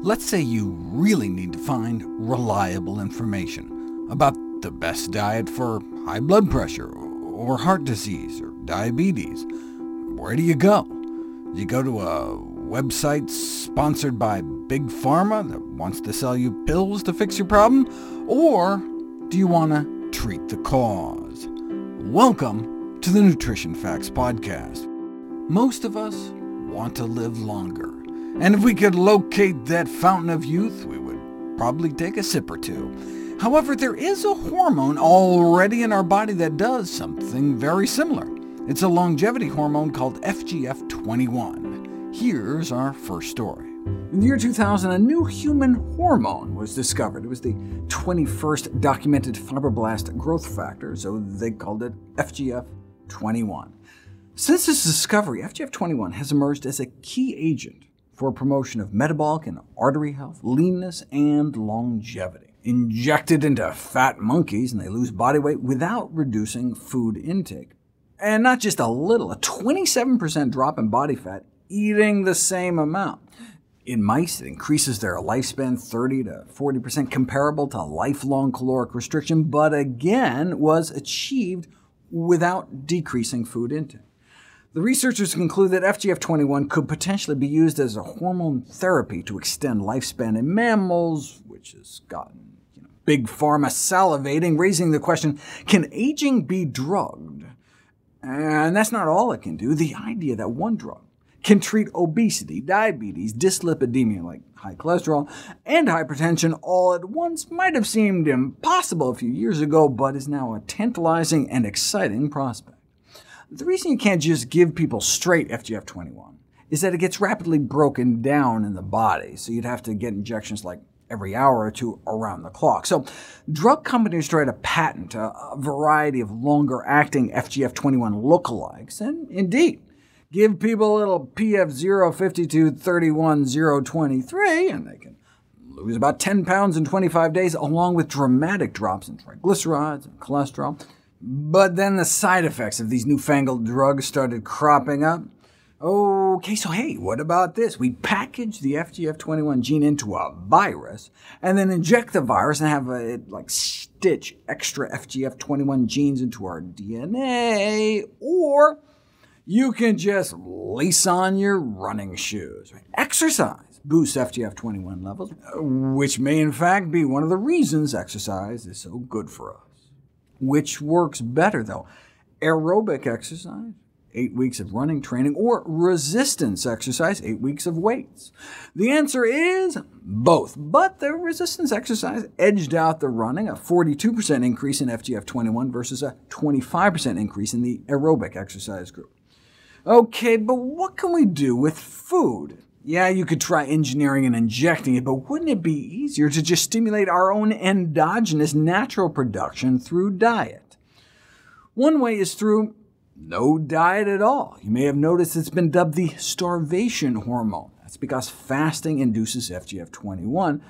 Let's say you really need to find reliable information about the best diet for high blood pressure, or heart disease, or diabetes. Where do you go? Do you go to a website sponsored by Big Pharma that wants to sell you pills to fix your problem? Or do you want to treat the cause? Welcome to the Nutrition Facts Podcast. Most of us want to live longer. And if we could locate that fountain of youth, we would probably take a sip or two. However, there is a hormone already in our body that does something very similar. It's a longevity hormone called FGF21. Here's our first story. In the year 2000, a new human hormone was discovered. It was the 21st documented fibroblast growth factor, so they called it FGF21. Since this discovery, FGF21 has emerged as a key agent for promotion of metabolic and artery health, leanness, and longevity. Injected into fat monkeys, and they lose body weight without reducing food intake. And not just a little, a 27% drop in body fat eating the same amount. In mice, it increases their lifespan 30 to 40%, comparable to lifelong caloric restriction, but again was achieved without decreasing food intake. The researchers conclude that FGF21 could potentially be used as a hormone therapy to extend lifespan in mammals, which has gotten you know, big pharma salivating, raising the question, can aging be drugged? And that's not all it can do. The idea that one drug can treat obesity, diabetes, dyslipidemia like high cholesterol, and hypertension all at once might have seemed impossible a few years ago, but is now a tantalizing and exciting prospect. The reason you can't just give people straight FGF21 is that it gets rapidly broken down in the body, so you'd have to get injections like every hour or two around the clock. So drug companies try to patent a, a variety of longer-acting FGF21 lookalikes, and indeed, give people a little PF052-31-023, and they can lose about 10 pounds in 25 days, along with dramatic drops in triglycerides and cholesterol. But then the side effects of these newfangled drugs started cropping up. OK, so hey, what about this? We package the FGF21 gene into a virus, and then inject the virus and have it like stitch extra FGF21 genes into our DNA, or you can just lace on your running shoes. Right? Exercise boosts FGF21 levels, which may in fact be one of the reasons exercise is so good for us. Which works better, though? Aerobic exercise, eight weeks of running training, or resistance exercise, eight weeks of weights? The answer is both, but the resistance exercise edged out the running, a 42% increase in FGF21 versus a 25% increase in the aerobic exercise group. OK, but what can we do with food? Yeah, you could try engineering and injecting it, but wouldn't it be easier to just stimulate our own endogenous natural production through diet? One way is through no diet at all. You may have noticed it's been dubbed the starvation hormone. That's because fasting induces FGF21,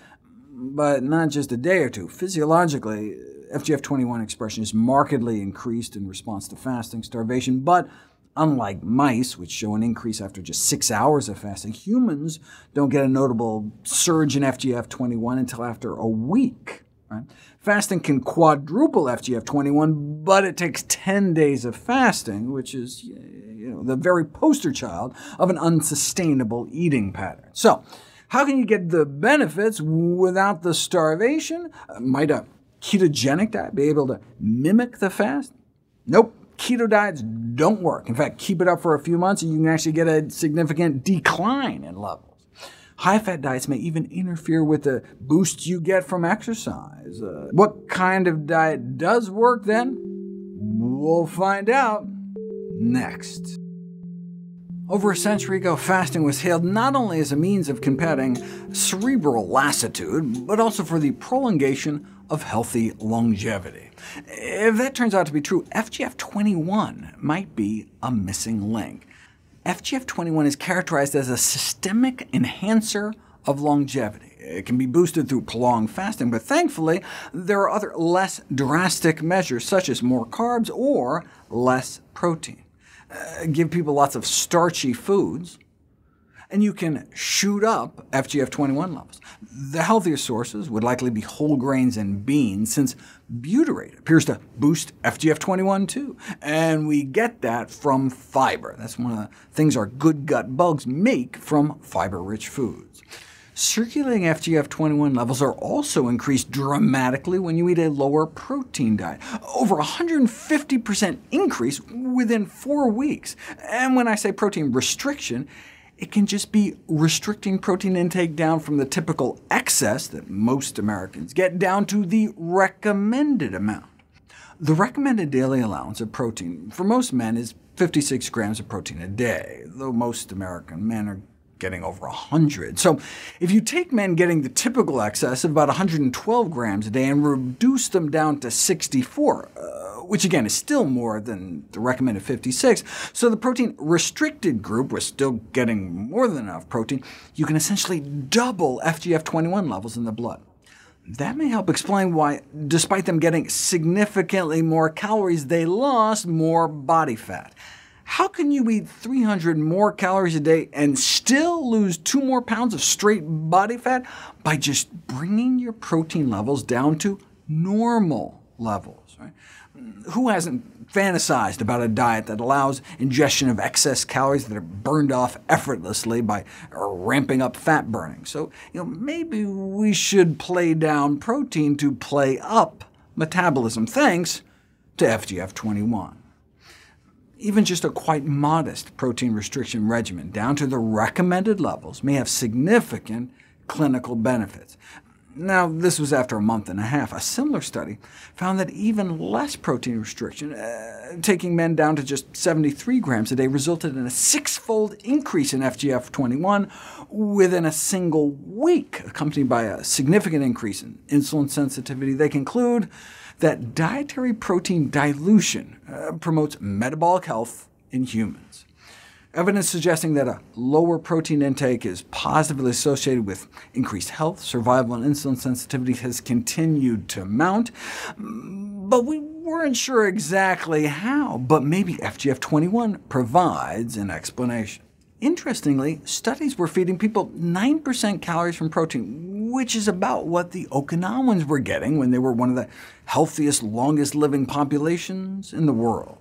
but not just a day or two. Physiologically, FGF21 expression is markedly increased in response to fasting, starvation, but Unlike mice, which show an increase after just six hours of fasting, humans don't get a notable surge in FGF21 until after a week. Right? Fasting can quadruple FGF21, but it takes 10 days of fasting, which is you know, the very poster child of an unsustainable eating pattern. So, how can you get the benefits without the starvation? Uh, might a ketogenic diet be able to mimic the fast? Nope keto diets don't work. In fact, keep it up for a few months and you can actually get a significant decline in levels. High-fat diets may even interfere with the boost you get from exercise. Uh, what kind of diet does work then? We'll find out next. Over a century ago, fasting was hailed not only as a means of combating cerebral lassitude, but also for the prolongation of healthy longevity. If that turns out to be true, FGF21 might be a missing link. FGF21 is characterized as a systemic enhancer of longevity. It can be boosted through prolonged fasting, but thankfully there are other less drastic measures, such as more carbs or less protein. Uh, give people lots of starchy foods, and you can shoot up FGF21 levels. The healthiest sources would likely be whole grains and beans, since butyrate appears to boost FGF21 too, and we get that from fiber. That's one of the things our good gut bugs make from fiber-rich foods. Circulating FGF21 levels are also increased dramatically when you eat a lower protein diet, over 150% increase within four weeks. And when I say protein restriction, it can just be restricting protein intake down from the typical excess that most Americans get down to the recommended amount. The recommended daily allowance of protein for most men is 56 grams of protein a day, though most American men are getting over 100. So if you take men getting the typical excess of about 112 grams a day and reduce them down to 64, uh, which again is still more than the recommended 56, so the protein-restricted group was still getting more than enough protein, you can essentially double FGF21 levels in the blood. That may help explain why, despite them getting significantly more calories, they lost more body fat. How can you eat 300 more calories a day and still lose 2 more pounds of straight body fat? By just bringing your protein levels down to normal levels. Right? Who hasn't fantasized about a diet that allows ingestion of excess calories that are burned off effortlessly by ramping up fat burning? So you know, maybe we should play down protein to play up metabolism, thanks to FGF21 even just a quite modest protein restriction regimen, down to the recommended levels, may have significant clinical benefits. Now, this was after a month and a half. A similar study found that even less protein restriction, uh, taking men down to just 73 grams a day, resulted in a six-fold increase in FGF21 within a single week, accompanied by a significant increase in insulin sensitivity. They conclude that dietary protein dilution uh, promotes metabolic health in humans. Evidence suggesting that a lower protein intake is positively associated with increased health, survival, and insulin sensitivity has continued to mount, but we weren't sure exactly how, but maybe FGF21 provides an explanation. Interestingly, studies were feeding people 9% calories from protein, which is about what the Okinawans were getting when they were one of the healthiest, longest-living populations in the world.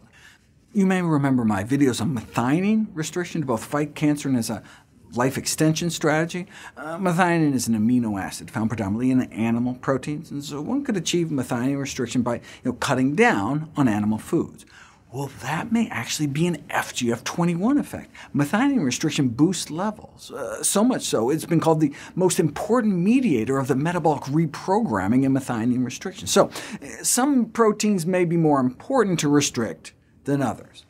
You may remember my videos on methionine restriction to both fight cancer and as a life extension strategy. Uh, methionine is an amino acid found predominantly in animal proteins, and so one could achieve methionine restriction by you know, cutting down on animal foods. Well, that may actually be an FGF21 effect. Methionine restriction boosts levels, uh, so much so it's been called the most important mediator of the metabolic reprogramming in methionine restriction. So some proteins may be more important to restrict than others.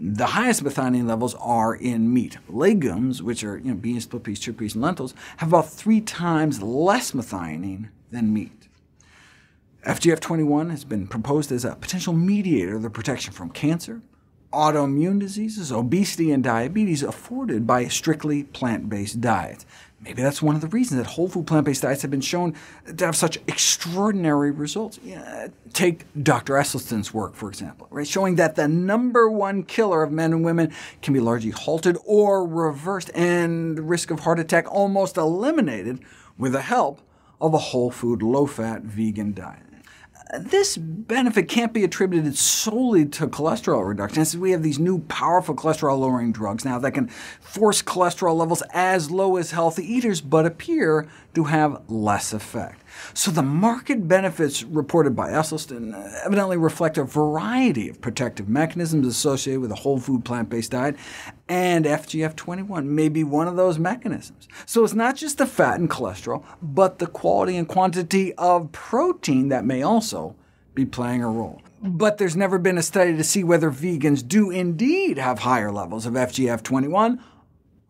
The highest methionine levels are in meat. Legumes, which are you know, beans, split peas, chickpeas, and lentils, have about three times less methionine than meat. FGF21 has been proposed as a potential mediator of the protection from cancer, autoimmune diseases, obesity, and diabetes afforded by strictly plant-based diets. Maybe that's one of the reasons that whole food plant-based diets have been shown to have such extraordinary results. Yeah, take Dr. Esselstyn's work, for example, right, showing that the number one killer of men and women can be largely halted or reversed, and risk of heart attack almost eliminated with the help of a whole food, low-fat vegan diet. This benefit can't be attributed solely to cholesterol reduction, as we have these new powerful cholesterol-lowering drugs now that can force cholesterol levels as low as healthy eaters, but appear to have less effect. So the market benefits reported by Esselstyn uh, evidently reflect a variety of protective mechanisms associated with a whole food plant-based diet, and FGF21 may be one of those mechanisms. So it's not just the fat and cholesterol, but the quality and quantity of protein that may also be playing a role. But there's never been a study to see whether vegans do indeed have higher levels of FGF21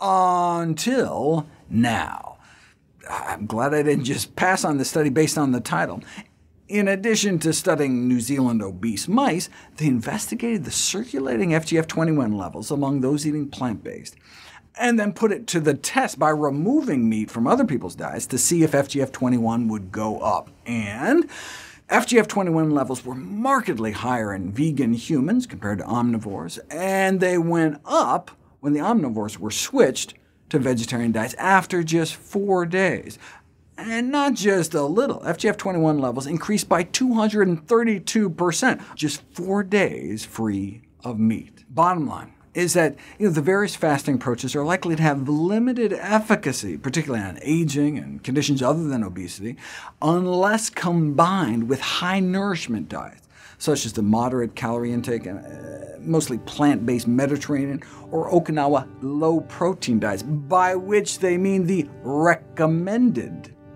until now. I'm glad I didn't just pass on the study based on the title. In addition to studying New Zealand obese mice, they investigated the circulating FGF21 levels among those eating plant-based, and then put it to the test by removing meat from other people's diets to see if FGF21 would go up. And FGF21 levels were markedly higher in vegan humans compared to omnivores, and they went up when the omnivores were switched to vegetarian diets after just four days. And not just a little. FGF21 levels increased by 232%, just four days free of meat. Bottom line, is that you know, the various fasting approaches are likely to have limited efficacy, particularly on aging and conditions other than obesity, unless combined with high nourishment diets, such as the moderate calorie intake, uh, mostly plant-based Mediterranean or Okinawa low-protein diets, by which they mean the recommended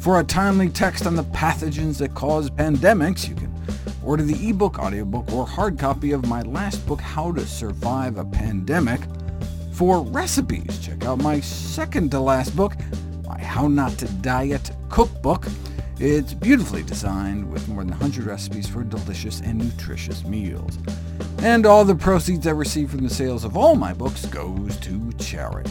For a timely text on the pathogens that cause pandemics, you can order the ebook, audiobook, or hard copy of my last book, How to Survive a Pandemic. For recipes, check out my second-to-last book, my How Not to Diet cookbook. It's beautifully designed with more than 100 recipes for delicious and nutritious meals. And all the proceeds I receive from the sales of all my books goes to charity.